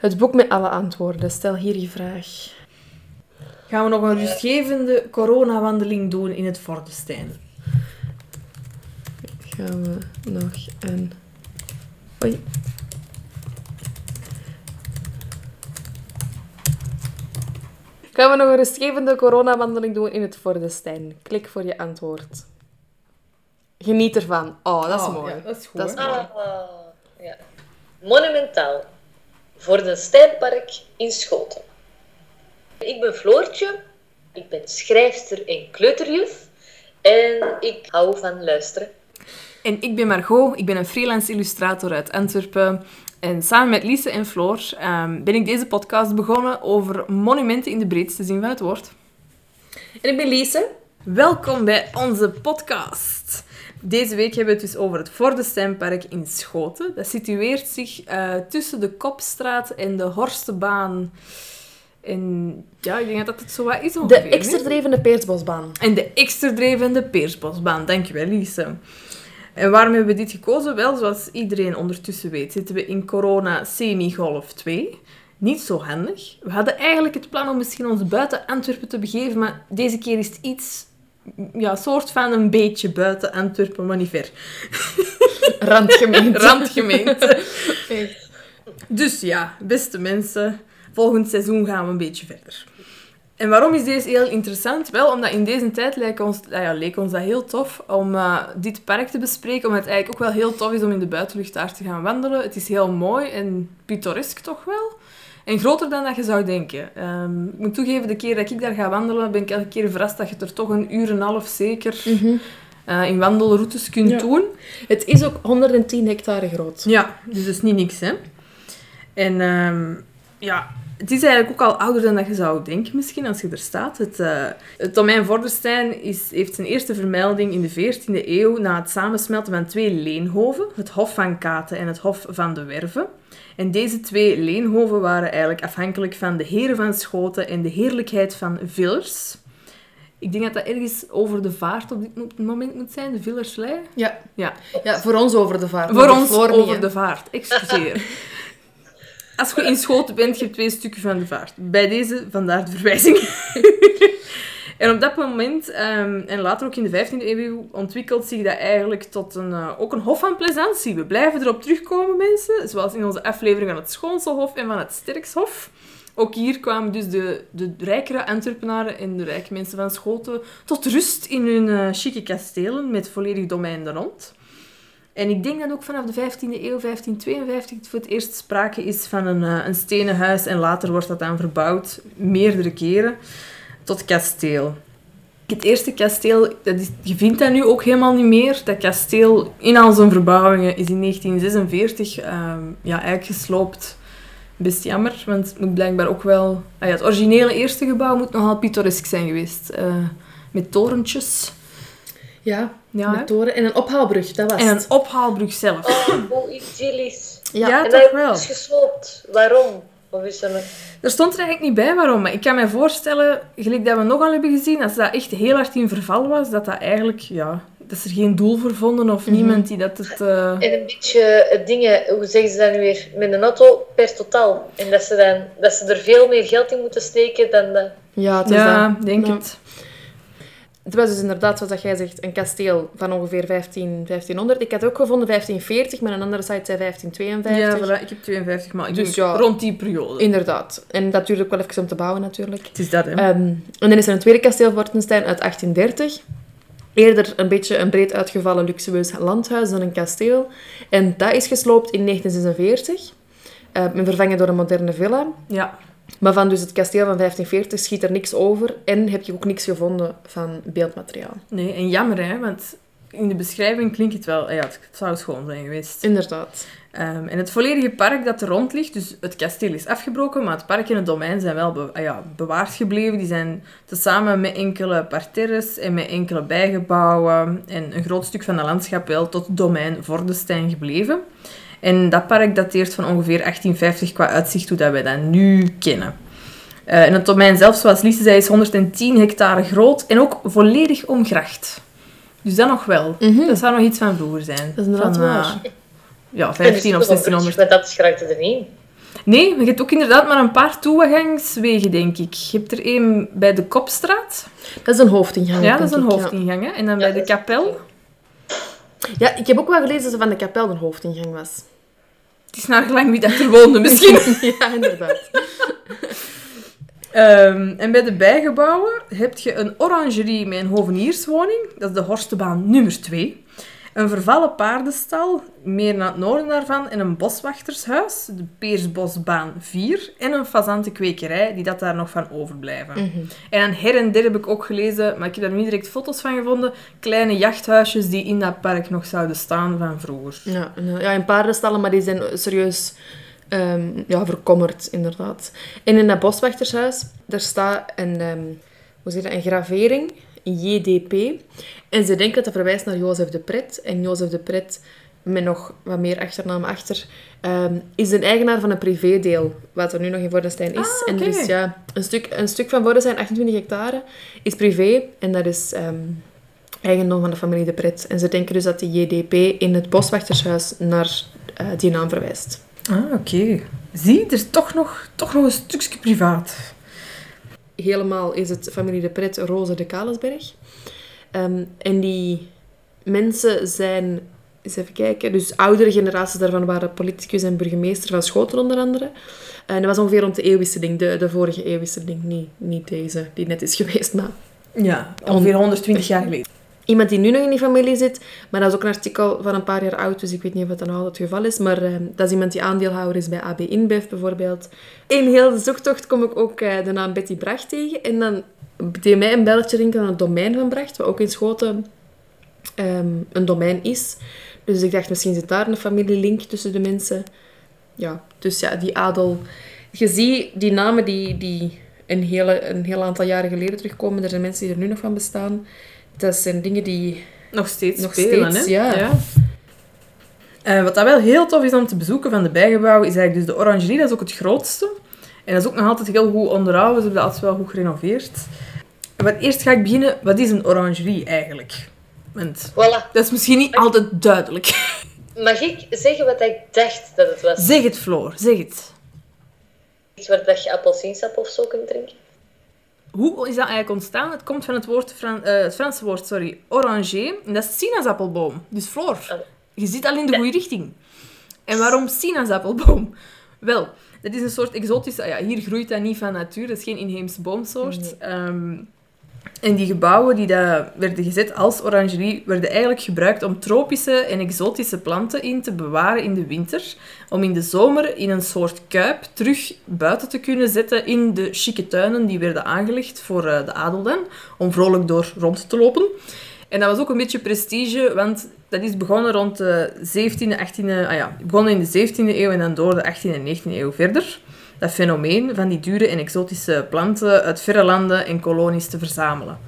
Het boek met alle antwoorden. Stel hier je vraag. Gaan we nog een rustgevende coronawandeling doen in het Vordestijn? Gaan we nog een... Oei. Gaan we nog een rustgevende coronawandeling doen in het Vordestijn? Klik voor je antwoord. Geniet ervan. Oh, dat is Oh, mooi. ja, dat is goed, Dat is mooi. Ah, ja. Monumentaal. Voor de Stijnpark in Schoten. Ik ben Floortje. Ik ben schrijfster en kleuterjuf. En ik hou van luisteren. En ik ben Margot, ik ben een freelance illustrator uit Antwerpen. En samen met Lise en Floor ehm, ben ik deze podcast begonnen over monumenten in de breedste zin van het woord. En ik ben Lise. Welkom bij onze podcast. Deze week hebben we het dus over het Vordesteinpark in Schoten. Dat situeert zich eh, tussen de Kopstraat en de Horstebaan. En ja, ik denk dat dat het zo wat is De ongeveer. hè? extradrevende Peersbosbaan. En de extradrevende Peersbosbaan. Dankjewel, Lise. En waarom hebben we dit gekozen? Wel, zoals iedereen ondertussen weet, zitten we in corona semi-golf 2. Niet zo handig. We hadden eigenlijk het plan om misschien ons buiten Antwerpen te begeven, maar deze keer is het iets, ja, soort van een beetje buiten Antwerpen, maar niet ver. Randgemeente. Randgemeente. Dus ja, beste mensen, volgend seizoen gaan we een beetje verder. En waarom is deze heel interessant? Wel, omdat in deze tijd leek ons, nou ja, leek ons dat heel tof om eh, dit park te bespreken. Omdat het eigenlijk ook wel heel tof is om in de buitenlucht daar te gaan wandelen. Het is heel mooi en pittoresk toch wel. En groter dan dat je zou denken. Ehm, ik moet toegeven, de keer dat ik daar ga wandelen, ben ik elke keer verrast dat je er toch een uur en een half zeker eh, in wandelroutes kunt Ja. doen. Het is ook 110 hectare groot. Ja, dus dat is niet niks, hè. En ehm, ja, het is eigenlijk ook al ouder dan dat je zou denken misschien, als je er staat. Het, eh, het domein Vorderstein is, heeft zijn eerste vermelding in de 14e eeuw na het samensmelten van twee leenhoven, het Hof van Katen en het Hof van de Werven. En deze twee leenhoven waren eigenlijk afhankelijk van de heren van Schoten en de heerlijkheid van Villers. Ik denk dat dat ergens over de vaart op dit mo- moment moet zijn, de Villerslei. Ja. Ja, ja, voor ons over de vaart. voor ons over de vaart. Excuseer. Als je in Schoten bent, je hebt twee stukken van de vaart. Bij deze, vandaar de verwijzing. en op dat moment, ehm, en later ook in de 15e eeuw, ontwikkelt zich dat eigenlijk tot een, eh, ook een hof van plezantie. We blijven erop terugkomen, mensen. Zoals in onze aflevering van het Schoonselhof en van het Sterkshof. Ook hier kwamen dus de, de rijkere Antwerpenaren en de rijke mensen van Schoten tot rust in hun eh chique kastelen met volledig domein er rond. En ik denk dat ook vanaf de 15e eeuw, 1552, het voor het eerst sprake is van een, eh, een stenen huis. En later wordt dat dan verbouwd, meerdere keren, tot kasteel. Het eerste kasteel, dat je vindt dat nu ook helemaal niet meer. Dat kasteel in al zijn verbouwingen is in 1946 ehm, ja, eigenlijk gesloopt. Best jammer, want het moet blijkbaar ook wel... Ah ja, het originele eerste gebouw moet nogal pittoresk zijn geweest. eh, met torentjes. Ja, Ja, hè? met toren en een ophaalbrug, dat was en een het. ophaalbrug zelf. Oh, hoe idyllisch. Ja. Ja, en toch dat wel. is gesloopt. Waarom? Of is dat een... Er stond er eigenlijk niet bij waarom, maar ik kan me voorstellen, gelijk dat we nogal hebben gezien, als dat echt heel hard in verval was, dat dat eigenlijk, ja, dat ze er geen doel voor vonden of niemand die dat het... eh, En een beetje eh, dingen, hoe zeggen ze dat nu weer, met een auto per totaal. En dat ze, dan, dat ze er veel meer geld in moeten steken dan dat. Ja, het is ja, dat. denk Ja. het. Het was dus inderdaad, zoals dat jij zegt, een kasteel van ongeveer 15, 1500. Ik had ook gevonden 1540, maar een andere site zei 1552. Ja, voilà, ik heb 52, maar ik Dus ja. rond die periode. Inderdaad. En dat duurde ook wel even om te bouwen, natuurlijk. Het is dat, hè. Ehm, en dan is er een tweede kasteel Vortenstein uit 1830. Eerder een beetje een breed uitgevallen luxueus landhuis dan een kasteel. En dat is gesloopt in 1946. eh, en vervangen door een moderne villa. ja. Maar van dus het kasteel van 1540 schiet er niks over. En heb je ook niks gevonden van beeldmateriaal. Nee, en jammer, hè, want in de beschrijving klinkt het wel... Ja, het zou schoon zijn geweest. Inderdaad. Ehm, en het volledige park dat er rond ligt, dus het kasteel is afgebroken, maar het park en het domein zijn wel be- ah ja, bewaard gebleven. Die zijn tezamen met enkele parterres en met enkele bijgebouwen en een groot stuk van het landschap wel tot domein Vordestein gebleven. En dat park dateert van ongeveer 1850 qua uitzicht hoe dat wij dat nu kennen. Eh, en het domein zelf, zoals Lise zei, is 110 hectare groot en ook volledig omgracht. Dus dat nog wel. Dat zou nog iets van vroeger zijn. Dat is inderdaad Van, eh, waar. ja, En 15 of dus toch een 1600. brugje, Maar dat schraakt er niet. Nee, maar je hebt ook inderdaad maar een paar toegangswegen, denk ik. Je hebt er één bij de Kopstraat. Dat is een hoofdingang. Ja, dat is een ik, ja. hoofdingang. Hè? En dan Ja, bij de kapel. Ja, ik heb ook wel gelezen dat ze van de kapel een hoofdingang was. Het is naar gelang wie dat er woonde, misschien. ja, inderdaad. Ehm, en bij de bijgebouwen heb je een orangerie met een hovenierswoning. Dat is de Horstebaan nummer 2. Een vervallen paardenstal, meer naar het noorden daarvan. En een boswachtershuis, de Peersbosbaan 4. En een fazantenkwekerij, die dat daar nog van overblijven. Mhm. En aan her en der heb ik ook gelezen, maar ik heb daar niet direct foto's van gevonden, kleine jachthuisjes die in dat park nog zouden staan van vroeger. Ja, en, ja, in paardenstallen, maar die zijn serieus ehm, ja, verkommerd, inderdaad. En in dat boswachtershuis, daar staat een, ehm, hoe zeg je dat, een gravering, JDP. En ze denken dat dat verwijst naar Jozef de Pret. En Jozef de Pret, met nog wat meer achternaam achter, ehm, is de eigenaar van een privédeel, wat er nu nog in Vordenstein is. Ah, En dus ja, een stuk, een stuk van Vordenstein, 28 hectare, is privé. En dat is... ehm, eigendom van de familie De Pret. En ze denken dus dat de JDP in het boswachtershuis naar eh, die naam verwijst. Ah, oké. Zie, er is toch nog, toch nog een stukje privaat. Helemaal is het familie De Pret Roze de Kalesberg. Ehm, en die mensen zijn, eens even kijken, dus oudere generaties daarvan waren politicus en burgemeester van Schoten onder andere. En dat was ongeveer rond de eeuwwisseling, de, de vorige eeuwwisseling, niet, niet deze die net is geweest, maar Ja, ongeveer 120 jaar geleden. Iemand die nu nog in die familie zit, maar dat is ook een artikel van een paar jaar oud, dus ik weet niet of dat dan al het geval is. Maar eh, dat is iemand die aandeelhouder is bij AB InBev bijvoorbeeld. In heel de zoektocht kom ik ook eh, de naam Betty Bracht tegen. En dan deed mij een belletje rinkelen aan het domein van Bracht, wat ook in Schoten ehm, een domein is. Dus ik dacht, misschien zit daar een familielink tussen de mensen. Ja, dus ja, die adel. Je ziet die namen die, die een, hele, een heel aantal jaren geleden terugkomen. Er zijn mensen die er nu nog van bestaan. Dat zijn dingen die Nog steeds Nog spelen, steeds, hè? ja. Eh, wat dat wel heel tof is om te bezoeken van de bijgebouwen, is eigenlijk dus de orangerie. Dat is ook het grootste. En dat is ook nog altijd heel goed onderhouden. Ze hebben dat altijd wel goed gerenoveerd. Maar eerst ga ik beginnen. Wat is een orangerie eigenlijk? Want Voilà. dat is misschien niet altijd duidelijk. Mag ik zeggen wat ik dacht dat het was? Zeg het, Floor. Zeg het. Iets waar dat je appelsiensap of zo kunt drinken? Hoe is dat eigenlijk ontstaan? Het komt van het, woord Fran- eh, het Franse woord, sorry, oranger. En dat is sinaasappelboom. Dus Floor, Oh. je zit al in de goede richting. En waarom sinaasappelboom? Wel, dat is een soort exotische... Ja, hier groeit dat niet van natuur, dat is geen inheemse boomsoort. Ehm, en die gebouwen die daar werden gezet als orangerie, werden eigenlijk gebruikt om tropische en exotische planten in te bewaren in de winter. Om in de zomer in een soort kuip terug buiten te kunnen zetten in de chique tuinen die werden aangelegd voor eh, de adel dan, om vrolijk door rond te lopen. En dat was ook een beetje prestige, want dat is begonnen rond de 17e, 18e... Ah ja, begonnen in de 17e eeuw en dan door de 18e en 19e eeuw verder. Dat fenomeen van die dure en exotische planten uit verre landen en kolonies te verzamelen.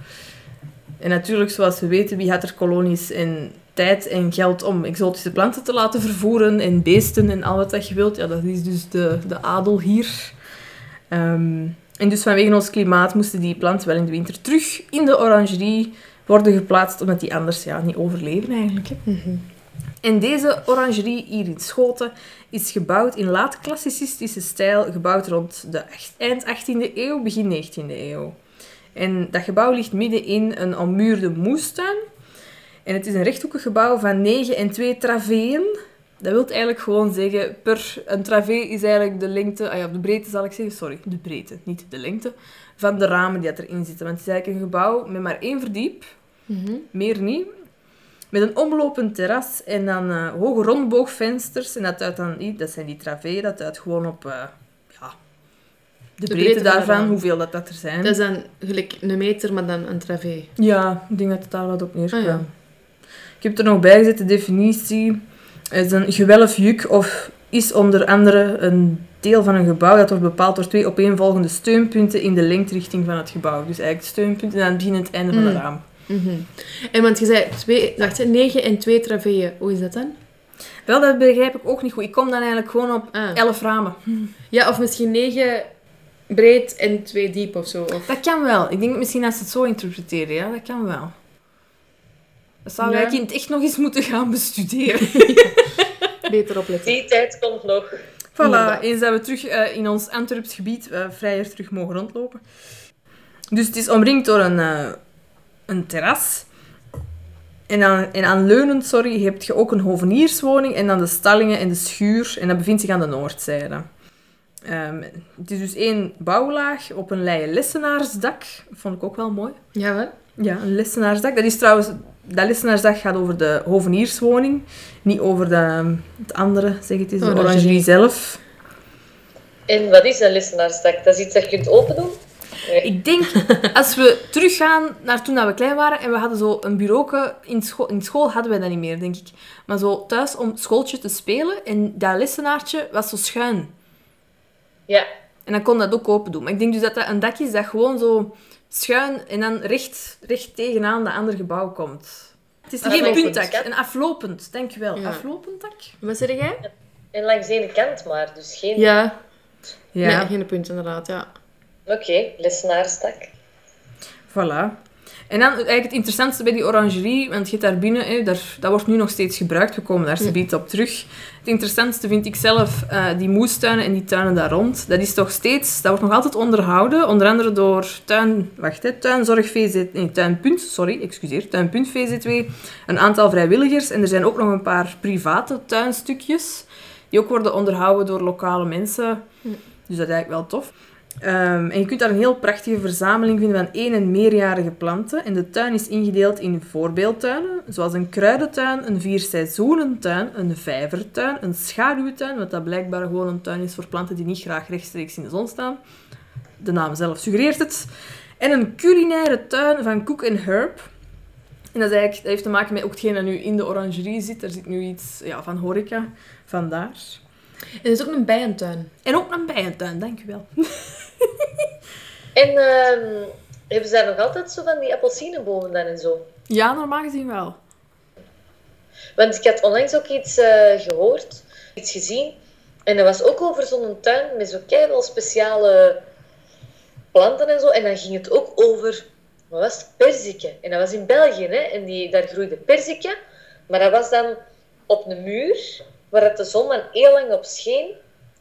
En natuurlijk, zoals we weten, wie had er kolonies en tijd en geld om exotische planten te laten vervoeren en beesten en al wat dat je wilt? Ja, dat is dus de, de adel hier. Ehm, en dus vanwege ons klimaat moesten die planten wel in de winter terug in de orangerie worden geplaatst, omdat die anders ja, niet overleven eigenlijk. Hè. En deze orangerie hier in Schoten is gebouwd in laat-klassicistische stijl, gebouwd rond de eind 18e eeuw, begin 19e eeuw. En dat gebouw ligt midden in een ommuurde moestuin. En het is een rechthoekig gebouw van 9 en 2 traveeën. Dat wil eigenlijk gewoon zeggen, per een travee is eigenlijk de lengte, ah ja, de breedte zal ik zeggen, sorry, de breedte, niet de lengte, van de ramen die dat erin zitten. Want het is eigenlijk een gebouw met maar één verdiep, meer niet. Met een omlopend terras en dan eh, hoge rondboogvensters. En dat, uit dan, dat zijn die traveeën, dat uit gewoon op eh, ja, de, breedte, daarvan, raam. hoeveel dat, dat er zijn. Dat is dan gelijk een meter, maar dan een travee. Ja, ik denk dat het daar wat op neerkomt. Ah, ja. Ik heb er nog bij gezet de definitie. Het is een gewelfjuk of is onder andere een deel van een gebouw dat wordt bepaald door twee opeenvolgende steunpunten in de lengterichting van het gebouw. Dus eigenlijk steunpunten en aan het begin en het einde van het Mhm. En want je zei twee, wacht, hè, 9 en 2 traveeën. Hoe is dat dan? Wel, dat begrijp ik ook niet goed. Ik kom dan eigenlijk gewoon op Ah. 11 ramen. Ja, of misschien 9 breed en 2 diep of zo. Of... Dat kan wel. Ik denk misschien als ze het zo interpreteren, ja, dat kan wel. Dat zou Ja. wij kind echt nog eens moeten gaan bestuderen. Beter opletten. Die tijd komt nog. Voilà, eens dat we terug eh, in ons Antwerps gebied eh, vrijer terug mogen rondlopen. Dus het is omringd door een, eh, een terras. En aan, en aanleunend, sorry, heb je ook een hovenierswoning en dan de stallingen en de schuur. En dat bevindt zich aan de noordzijde. Ehm, het is dus één bouwlaag op een leien lessenaarsdak. Vond ik ook wel mooi. Ja, wel. Ja, een lessenaarsdak. Dat is trouwens... Dat lessenaarsdak gaat over de hovenierswoning. Niet over de, het andere, zeg het eens, de Orangerie. zelf. En wat is een lessenaarsdak? Dat is iets dat je kunt open doen? Nee. Ik denk, als we teruggaan naar toen dat we klein waren en we hadden zo een bureau in school, in school hadden we dat niet meer, denk ik. Maar zo thuis om schooltje te spelen en dat lessenaartje was zo schuin. Ja. En dan kon dat ook open doen. Maar ik denk dus dat dat een dak is dat gewoon zo schuin en dan recht, recht tegenaan dat andere gebouw komt. Het is geen puntdak, een aflopend, denk je wel. Ja. Aflopend dak? Wat zeg jij? En langs de ene kant maar, dus geen... Ja. Ja. Nee, geen punt inderdaad, ja. Oké, lessenaarsdak. Voilà. En dan eigenlijk het interessantste bij die orangerie, want je hebt daar binnen, hè, daar, dat wordt nu nog steeds gebruikt, we komen daar zometeen op terug. Het interessantste vind ik zelf eh, die moestuinen en die tuinen daar rond. Dat is toch steeds, dat wordt nog altijd onderhouden, onder andere door tuin, wacht, hè, tuinzorg VZ, nee, tuinpunt, sorry, excuseer, tuinpunt VZW, een aantal vrijwilligers en er zijn ook nog een paar private tuinstukjes die ook worden onderhouden door lokale mensen. Dus dat is eigenlijk wel tof. Ehm, en je kunt daar een heel prachtige verzameling vinden van één- en meerjarige planten. En de tuin is ingedeeld in voorbeeldtuinen, zoals een kruidentuin, een vierseizoenentuin, een vijvertuin, een schaduwtuin, wat dat blijkbaar gewoon een tuin is voor planten die niet graag rechtstreeks in de zon staan. De naam zelf suggereert het. En een culinaire tuin van Cook and Herb. En dat, is eigenlijk, dat heeft te maken met ook hetgeen dat nu in de orangerie zit. Er zit nu iets ja, van horeca, vandaar. En er is ook een bijentuin. En ook een bijentuin, dankjewel. En ehm, hebben ze daar nog altijd zo van die appelsinebomen dan en zo? Ja, normaal gezien wel. Want ik had onlangs ook iets eh, gehoord, iets gezien. En dat was ook over zo'n tuin met zo keihard speciale planten en zo. En dan ging het ook over, wat was het? Perziken. En dat was in België, hè. En die, daar groeide perziken. Maar dat was dan op een muur, waar het de zon dan heel lang op scheen.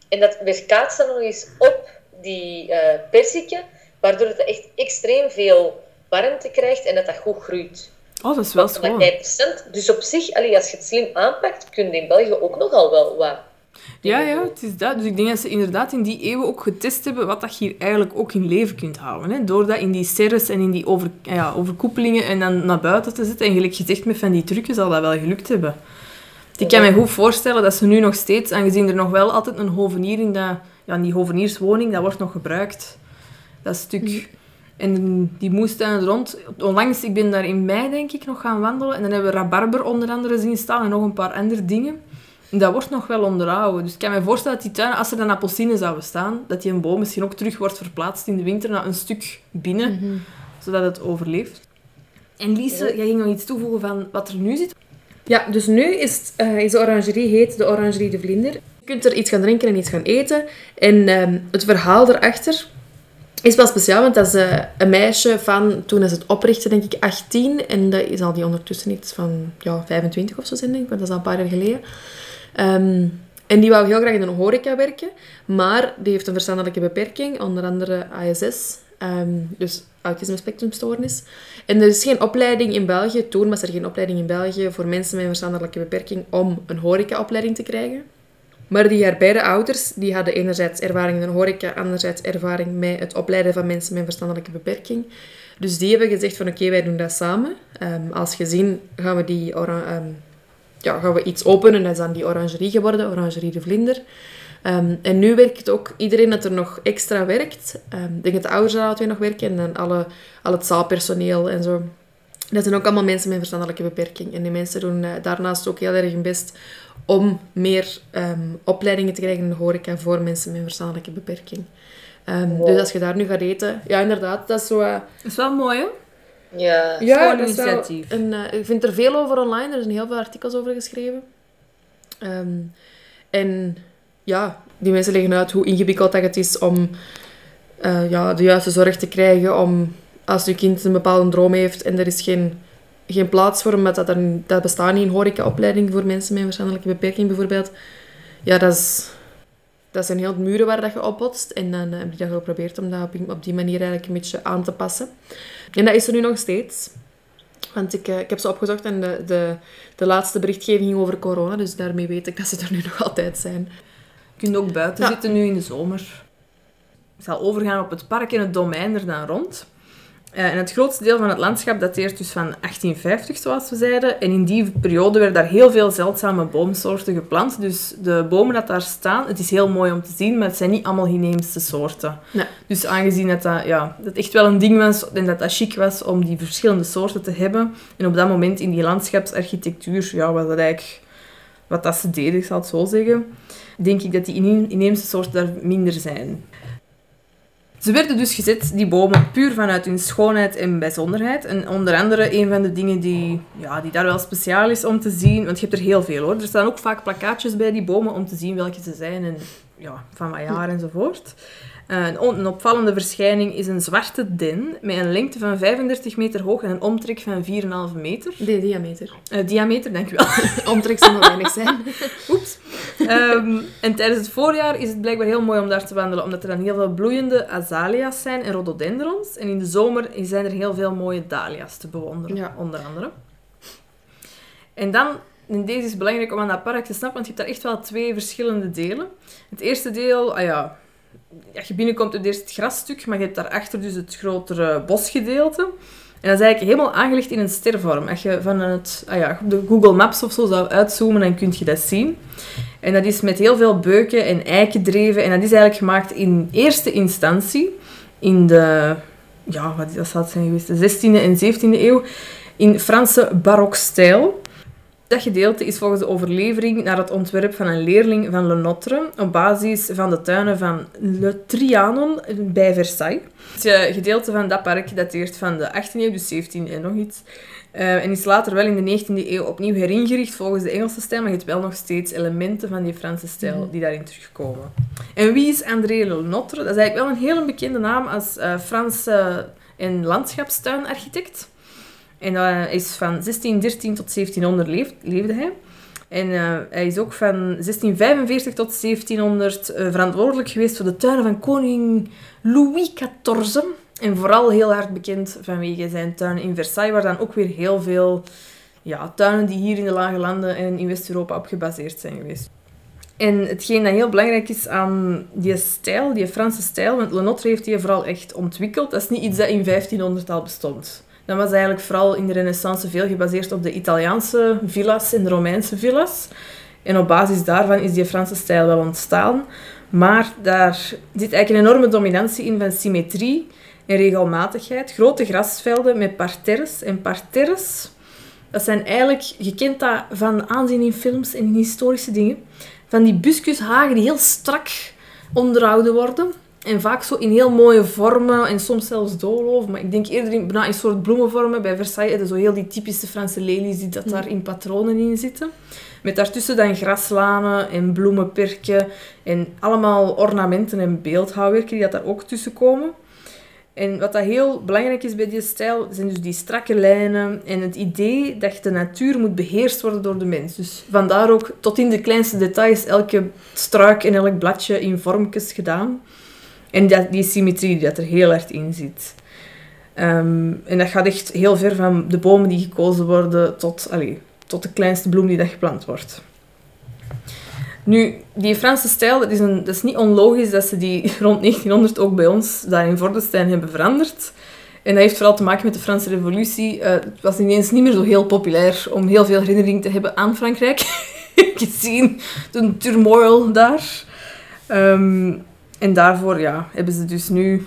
En dat weerkaatste dan nog eens op die perziken, waardoor het echt extreem veel warmte krijgt en dat dat goed groeit. Oh, dat is wel schoon. is 5%. Dus op zich, allee, als je het slim aanpakt, kun je in België ook nogal wel wat. Ja, ja, het is dat. Dus ik denk dat ze inderdaad in die eeuwen ook getest hebben wat dat je hier eigenlijk ook in leven kunt houden. Hè? Door dat in die serres en in die over, ja, overkoepelingen en dan naar buiten te zetten. En gelijk gezegd, met van die trucken zal dat wel gelukt hebben. Ik kan me goed voorstellen dat ze nu nog steeds, aangezien er nog wel altijd een hovenier in dat, ja, die hovenierswoning, dat wordt nog gebruikt. Dat stuk. En die moestuinen rond. Onlangs, ik ben daar in mei denk ik nog gaan wandelen. En dan hebben we rabarber onder andere zien staan en nog een paar andere dingen. En dat wordt nog wel onderhouden. Dus ik kan me voorstellen dat die tuinen, als er dan appelsine zouden staan, dat die een boom misschien ook terug wordt verplaatst in de winter naar een stuk binnen, zodat het overleeft. En Lise, jij ging nog iets toevoegen van wat er nu zit. Ja, dus nu is, het, eh, is de orangerie heet de Orangerie de Vlinder. Je kunt er iets gaan drinken en iets gaan eten. En ehm, het verhaal erachter is wel speciaal, want dat is eh, een meisje van, toen is het oprichten, denk ik, 18. En dat is al die ondertussen iets van ja, 25 of zo zijn, denk ik, want dat is al een paar jaar geleden. Ehm, en die wou heel graag in een horeca werken, maar die heeft een verstandelijke beperking, onder andere ASS, ehm, dus autisme spectrumstoornis. En er is geen opleiding in België, toen was er geen opleiding in België voor mensen met een verstandelijke beperking om een horecaopleiding te krijgen. Maar die haar beide ouders die hadden enerzijds ervaring in een horeca, anderzijds ervaring met het opleiden van mensen met een verstandelijke beperking. Dus die hebben gezegd van oké, wij doen dat samen. Ehm, als gezin gaan we, die ehm, ja, gaan we iets openen. Dat is dan die orangerie geworden, Orangerie de Vlinder. Ehm, en nu werkt ook iedereen dat er nog extra werkt. Ik denk dat de ouders daar altijd nog werken en dan alle, al het zaalpersoneel en zo. Dat zijn ook allemaal mensen met een verstandelijke beperking. En die mensen doen eh, daarnaast ook heel erg hun best om meer ehm, opleidingen te krijgen in de horeca voor mensen met een verstandelijke beperking. Ehm, Wow. Dus als je daar nu gaat eten, ja inderdaad, dat is zo... eh, Dat is wel mooi, hè? Ja. ja, dat is wel initiatief. Een, eh, ik vind er veel over online. Er zijn heel veel artikels over geschreven. Ehm, en ja, die mensen leggen uit hoe ingewikkeld dat het is om eh, ja, de juiste zorg te krijgen. Om als je kind een bepaalde droom heeft en er is geen, geen plaats voor, omdat dat, er, dat bestaat niet in horecaopleiding voor mensen met een verstandelijke beperking bijvoorbeeld. Ja, dat is, dat zijn heel muren waar dat je op botst. En dan eh, heb ik dat geprobeerd om dat op, op die manier eigenlijk een beetje aan te passen. En dat is er nu nog steeds. Want ik, eh, ik heb ze opgezocht en de, de, de laatste berichtgeving over corona. Dus daarmee weet ik dat ze er nu nog altijd zijn. Je kunt ook buiten Ja. zitten nu in de zomer. Ik zal overgaan op het park en het domein er dan rond. Eh, en het grootste deel van het landschap dateert dus van 1850, zoals we zeiden. En in die periode werden daar heel veel zeldzame boomsoorten geplant. Dus de bomen dat daar staan, het is heel mooi om te zien, maar het zijn niet allemaal inheemse soorten. Nee. Dus aangezien dat, dat, ja, dat echt wel een ding was en dat dat chic was om die verschillende soorten te hebben. En op dat moment in die landschapsarchitectuur ja, was dat eigenlijk wat dat ze deden, ik zal het zo zeggen. Denk ik dat die inhe- inheemse soorten daar minder zijn. Ze werden dus gezet, die bomen, puur vanuit hun schoonheid en bijzonderheid. En onder andere een van de dingen die, ja, die daar wel speciaal is om te zien, want je hebt er heel veel hoor. Er staan ook vaak plakkaatjes bij die bomen om te zien welke ze zijn en ja, van wat jaar enzovoort. Eh, Een, opvallende verschijning is een zwarte den met een lengte van 35 meter hoog en een omtrek van 4,5 meter. De diameter. Eh, diameter, denk ik wel. Omtrek zal nog weinig zijn. Oeps. Ehm, en tijdens het voorjaar is het blijkbaar heel mooi om daar te wandelen, omdat er dan heel veel bloeiende azalea's zijn en rhododendrons. En in de zomer zijn er heel veel mooie dahlia's te bewonderen, Ja. onder andere. En dan, en deze is belangrijk om aan dat park te snappen, want je hebt daar echt wel twee verschillende delen. Het eerste deel, ah ja, als je binnenkomt, heb eerst het grasstuk, maar je hebt daarachter dus het grotere bosgedeelte. En dat is eigenlijk helemaal aangelegd in een stervorm. Als je van het, ah ja, de Google Maps of zo zou uitzoomen, dan kun je dat zien. En dat is met heel veel beuken en eikendreven. En dat is eigenlijk gemaakt in eerste instantie in de, ja, wat dat zou het zijn geweest, de 16e en 17e eeuw, in Franse barokstijl. Dat gedeelte is volgens de overlevering naar het ontwerp van een leerling van Le Notre op basis van de tuinen van Le Trianon bij Versailles. Het eh, gedeelte van dat park dateert van de 18e eeuw, dus 17e en nog iets. Eh, en is later wel in de 19e eeuw opnieuw heringericht volgens de Engelse stijl, maar je hebt wel nog steeds elementen van die Franse stijl die daarin terugkomen. En wie is André Le Notre? Dat is eigenlijk wel een hele bekende naam als eh, Franse en landschapstuinarchitect. En eh, hij is van 1613 tot 1700 leef- leefde hij. En eh, hij is ook van 1645 tot 1700 eh, verantwoordelijk geweest voor de tuinen van koning Louis XIV. En vooral heel hard bekend vanwege zijn tuinen in Versailles, waar dan ook weer heel veel ja, tuinen die hier in de Lage Landen en in West-Europa op gebaseerd zijn geweest. En hetgeen dat heel belangrijk is aan die stijl, die Franse stijl, want Le Notre heeft die vooral echt ontwikkeld. Dat is niet iets dat in 1500 al bestond. Dat was eigenlijk vooral in de renaissance veel gebaseerd op de Italiaanse villa's en de Romeinse villa's. En op basis daarvan is die Franse stijl wel ontstaan. Maar daar zit eigenlijk een enorme dominantie in van symmetrie en regelmatigheid. Grote grasvelden met parterres. En parterres, dat zijn eigenlijk... Je kent dat van aanzien in films en historische dingen. Van die buskushagen die heel strak onderhouden worden. En vaak zo in heel mooie vormen en soms zelfs doolhoven. Maar ik denk eerder in, bijna in soort bloemenvormen. Bij Versailles je zo heel die typische Franse lelies die dat daar in patronen in zitten. Met daartussen dan graslanen en bloemenperken en allemaal ornamenten en beeldhouwwerken die dat daar ook tussen komen. En wat dat heel belangrijk is bij die stijl, zijn dus die strakke lijnen en het idee dat de natuur moet beheerst worden door de mens. Dus vandaar ook tot in de kleinste details elke struik en elk bladje in vormpjes gedaan. En dat, die symmetrie die dat er heel hard in zit. Ehm, en dat gaat echt heel ver van de bomen die gekozen worden tot, allee, tot de kleinste bloem die dat geplant wordt. Nu, die Franse stijl, dat is, een, dat is niet onlogisch dat ze die rond 1900 ook bij ons daar in Vordestein hebben veranderd. En dat heeft vooral te maken met de Franse revolutie. Eh, het was ineens niet meer zo heel populair om heel veel herinnering te hebben aan Frankrijk. Gezien de turmoil daar. Ehm, en daarvoor ja, hebben ze dus nu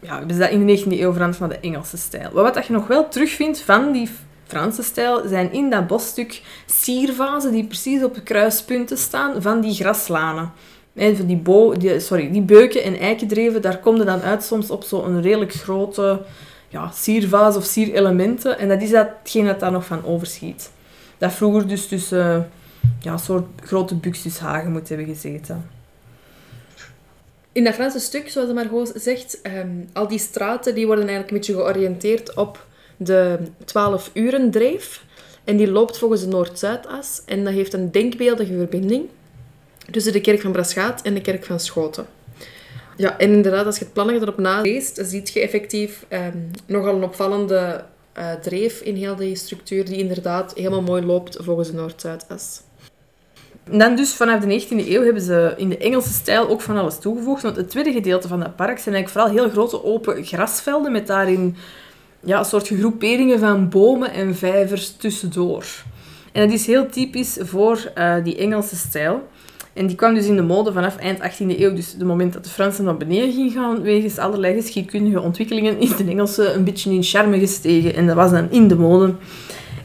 ja, hebben ze dat in de 19e eeuw veranderd van de Engelse stijl. Maar wat je nog wel terugvindt van die Franse stijl, zijn in dat bosstuk siervazen die precies op de kruispunten staan van die graslanen. En van die, bo die, sorry, die beuken en eikendreven, daar komt er dan uit soms op zo'n redelijk grote ja, siervaas of sierelementen. En dat is datgene dat daar nog van overschiet. Dat vroeger dus tussen ja, een soort grote buxushagen moet hebben gezeten. In dat Franse stuk, zoals Margot zegt, ehm, al die straten die worden eigenlijk een beetje georiënteerd op de 12 uren dreef. En die loopt volgens de Noord-Zuidas. En dat heeft een denkbeeldige verbinding. tussen de kerk van Braschaat en de kerk van Schoten. Ja, en inderdaad, als je het plannen erop naleest, zie je effectief ehm, nogal een opvallende uh, dreef in heel die structuur, die inderdaad helemaal mooi loopt volgens de Noord-Zuidas. Dan dus vanaf de 19e eeuw hebben ze in de Engelse stijl ook van alles toegevoegd. Want het tweede gedeelte van dat park zijn eigenlijk vooral heel grote open grasvelden met daarin ja, een soort groeperingen van bomen en vijvers tussendoor. En dat is heel typisch voor uh, die Engelse stijl. En die kwam dus in de mode vanaf eind 18e eeuw. Dus het moment dat de Fransen naar beneden gingen gaan, wegens allerlei geschiedkundige ontwikkelingen, is de Engelse een beetje in charme gestegen. En dat was dan in de mode.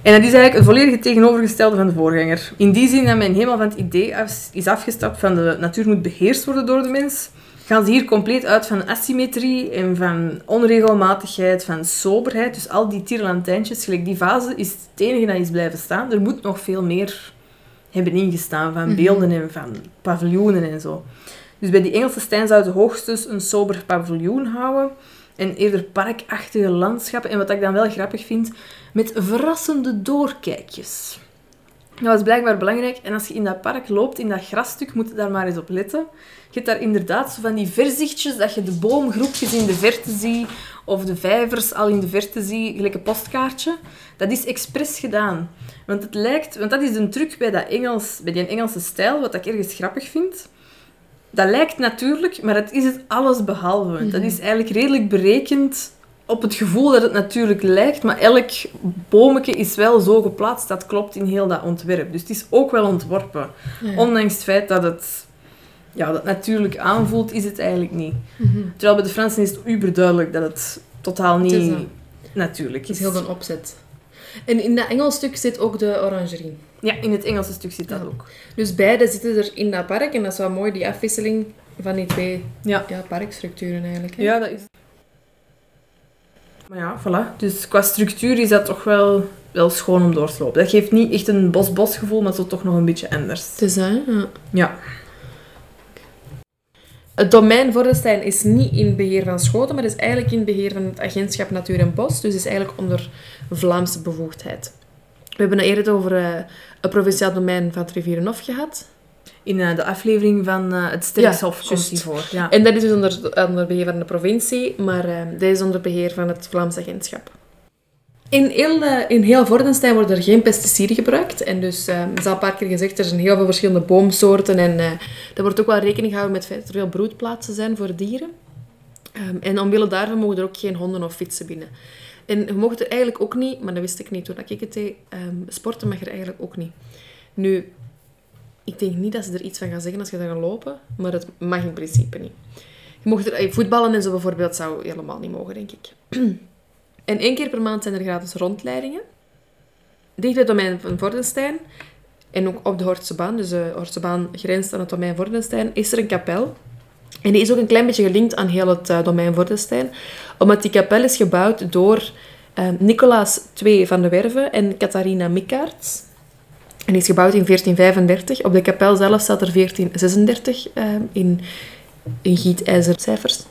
En dat is eigenlijk het volledige tegenovergestelde van de voorganger. In die zin dat men helemaal van het idee is afgestapt van de natuur moet beheerst worden door de mens, gaan ze hier compleet uit van asymmetrie en van onregelmatigheid, van soberheid. Dus al die tierlantijntjes, gelijk die fase, is het enige dat is blijven staan. Er moet nog veel meer hebben ingestaan van mhm. beelden en van paviljoenen en zo. Dus bij die Engelse stijn zouden ze hoogstens een sober paviljoen houden en eerder parkachtige landschappen. En wat ik dan wel grappig vind, met verrassende doorkijkjes. Dat was blijkbaar belangrijk. En als je in dat park loopt, in dat grasstuk, moet je daar maar eens op letten. Je hebt daar inderdaad zo van die verzichtjes, dat je de boomgroepjes in de verte ziet, of de vijvers al in de verte ziet, gelijk een postkaartje. Dat is expres gedaan. Want het lijkt, want dat is een truc bij, dat Engels, bij die Engelse stijl, wat ik ergens grappig vind. Dat lijkt natuurlijk, maar het is het alles behalve. Dat is eigenlijk redelijk berekend op het gevoel dat het natuurlijk lijkt, maar elk bometje is wel zo geplaatst dat klopt in heel dat ontwerp. Dus het is ook wel ontworpen. Ondanks het feit dat het ja, dat natuurlijk aanvoelt, is het eigenlijk niet. Mhm. Terwijl bij de Fransen is het uberduidelijk dat het totaal niet natuurlijk is. Het is heel een opzet. En in dat Engels stuk zit ook de orangerie. Ja, in het Engelse stuk zit dat ook. Dus beide zitten er in dat park en dat is wel mooi, die afwisseling van die twee ja. Ja, parkstructuren eigenlijk. Hè? Ja, dat is... Maar ja, voilà. Dus qua structuur is dat toch wel, wel schoon om door te lopen. Dat geeft niet echt een bos-bos gevoel, maar zo toch nog een beetje anders. Het is hè? Ja. ja. Het domein Vordestein is niet in beheer van Schoten, maar is eigenlijk in beheer van het agentschap Natuur en Bos. Dus is eigenlijk onder Vlaamse bevoegdheid. We hebben het eerder over uh, het provinciaal domein van het Rivierenhof gehad. In uh, de aflevering van uh, het Sterkshof ja, komt die voor. Ja. En dat is dus onder, onder beheer van de provincie, maar dat is onder beheer van het Vlaamse agentschap. In heel, in heel Vordenstein worden er geen pesticiden gebruikt. En dus, is al een paar keer gezegd, er zijn heel veel verschillende boomsoorten. En uh, er wordt ook wel rekening gehouden met het feit dat er veel broedplaatsen zijn voor dieren. Um, en omwille daarvan mogen er ook geen honden of fietsen binnen. En je mocht er eigenlijk ook niet, maar dat wist ik niet toen ik het deed, um, sporten mag er eigenlijk ook niet. Nu, ik denk niet dat ze er iets van gaan zeggen als je daar gaat lopen, maar dat mag in principe niet. Je mocht er, eh, voetballen en zo bijvoorbeeld zou helemaal niet mogen, denk ik. En één keer per maand zijn er gratis rondleidingen. Dicht het domein van Vordenstein en ook op de Hortsebaan, dus de Hortsebaan grenst aan het domein Vordenstein, is er een kapel. En die is ook een klein beetje gelinkt aan heel het uh, domein Vordenstein, omdat die kapel is gebouwd door uh, Nicolaas II van de Werve en Catharina Mikaerts. En is gebouwd in 1435. Op de kapel zelf staat er 1436 uh, in, in gietijzercijfers.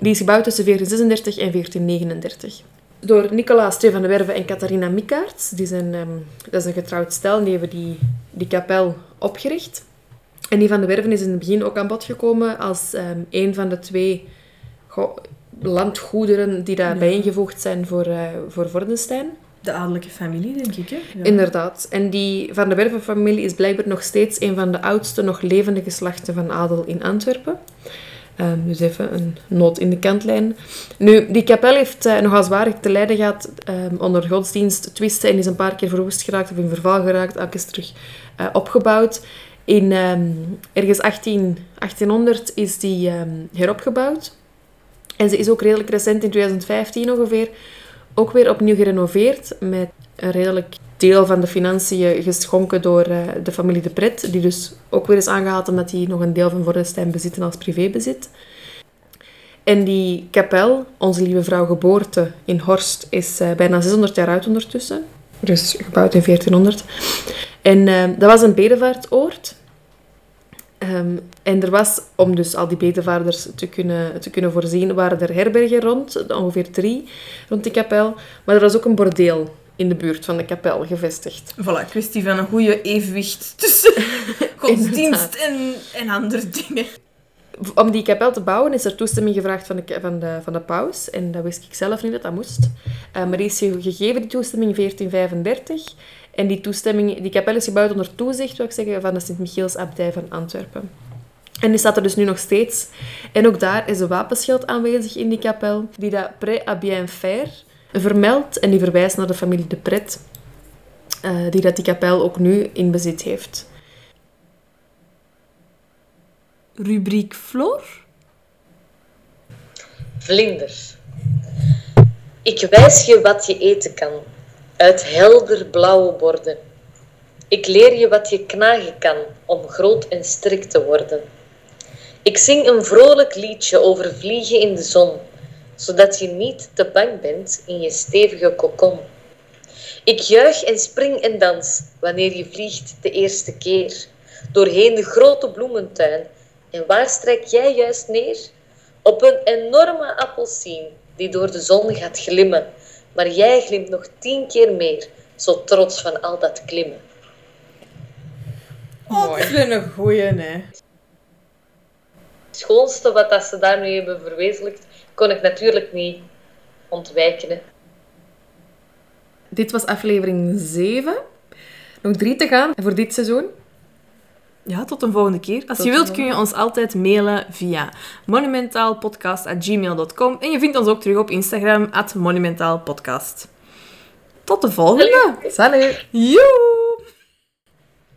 Die is gebouwd tussen 1436 en 1439. Door Nicolaas II van de Werve en Catharina Mikaerts. Die zijn, um, dat is een getrouwd stel. Die hebben die, die kapel opgericht. En die van de Werven is in het begin ook aan bod gekomen als um, een van de twee landgoederen die daar ja. bijeengevoegd zijn voor, uh, voor Vordenstein. De adellijke familie, denk ik. Hè? Ja. Inderdaad. En die van de Werven-familie is blijkbaar nog steeds een van de oudste nog levende geslachten van adel in Antwerpen. Um, dus even een noot in de kantlijn. Nu, die kapel heeft uh, nogal zwaar te lijden gehad um, onder godsdienst, twisten en is een paar keer verwoest geraakt of in verval geraakt. Elke is terug uh, opgebouwd. In um, ergens 18, 1800 is die heropgebouwd. En ze is ook redelijk recent, in 2015 ongeveer, ook weer opnieuw gerenoveerd met een redelijk deel van de financiën geschonken door uh, de familie De Pret, die dus ook weer is aangehaald omdat die nog een deel van Vordenstein bezitten als privébezit. En die kapel, Onze Lieve Vrouw Geboorte in Horst, is uh, bijna 600 jaar oud ondertussen. Dus gebouwd in 1400. En uh, dat was een bedevaartoord. Um, en er was, om dus al die bedevaarders te kunnen, te kunnen voorzien, waren er herbergen rond, ongeveer drie, rond die kapel. Maar er was ook een bordeel in de buurt van de kapel gevestigd. Voilà, kwestie van een goede evenwicht tussen godsdienst en, en andere dingen. Om die kapel te bouwen is er toestemming gevraagd van de, van de, van de paus. En dat wist ik zelf niet dat dat moest. Uh, maar die is gegeven, die toestemming, in 1435. En die toestemming, die kapel is gebouwd onder toezicht, wil ik zeggen, van de Sint-Michielsabdij van Antwerpen. En die staat er dus nu nog steeds. En ook daar is een wapenschild aanwezig in die kapel, die dat pré à bien faire vermeldt. En die verwijst naar de familie de Pret, uh, die dat die kapel ook nu in bezit heeft. Rubriek Floor? Vlinder. Ik wijs je wat je eten kan, uit helder blauwe borden. Ik leer je wat je knagen kan, om groot en sterk te worden. Ik zing een vrolijk liedje over vliegen in de zon, zodat je niet te bang bent in je stevige kokon. Ik juich en spring en dans wanneer je vliegt de eerste keer, doorheen de grote bloementuin. En waar strijk jij juist neer? Op een enorme appelsien die door de zon gaat glimmen, maar jij glimt nog tien keer meer, zo trots van al dat klimmen. Oh, dat is een goeie, hè schoonste wat dat ze daarmee hebben verwezenlijkt, kon ik natuurlijk niet ontwijken. Dit was aflevering 7. Nog drie te gaan voor dit seizoen. Ja, tot een volgende keer. Als je wilt kun je ons altijd mailen via monumentaalpodcast.gmail.com en je vindt ons ook terug op Instagram, at monumentaalpodcast. Tot de volgende! Salut! Joe!